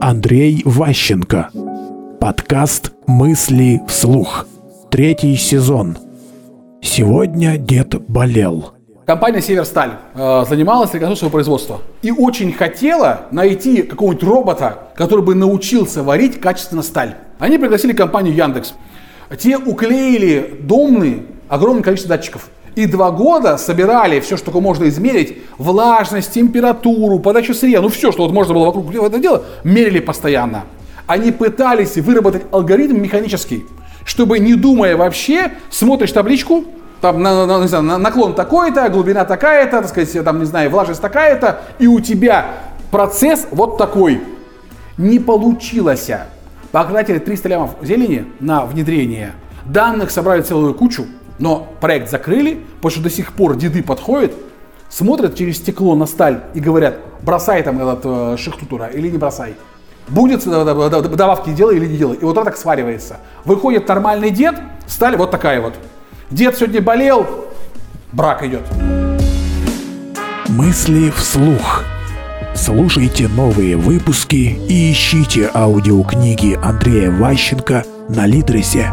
Андрей Ващенко. Подкаст «Мысли вслух». Третий сезон. Сегодня дед болел. Компания «Северсталь» э, занималась реконструкцией производства и очень хотела найти какого-нибудь робота, который бы научился варить качественно сталь. Они пригласили компанию Яндекс. Те уклеили домны огромное количество датчиков. И два года собирали все, что только можно измерить, влажность, температуру, подачу сырья, ну все, что вот можно было вокруг этого дела, мерили постоянно. Они пытались выработать алгоритм механический, чтобы не думая вообще, смотришь табличку, там на, на, не знаю, на, наклон такой-то, глубина такая-то, так сказать, там, не знаю, влажность такая-то, и у тебя процесс вот такой. Не получилось. Потратили 300 лямов зелени на внедрение. Данных собрали целую кучу, но проект закрыли, потому что до сих пор деды подходят, смотрят через стекло на сталь и говорят, бросай там этот э, шихту или не бросай. Будет добавки делай или не делай. И вот это так сваривается. Выходит нормальный дед, сталь вот такая вот. Дед сегодня болел, брак идет. Мысли вслух. Слушайте новые выпуски и ищите аудиокниги Андрея Ващенко на Литресе.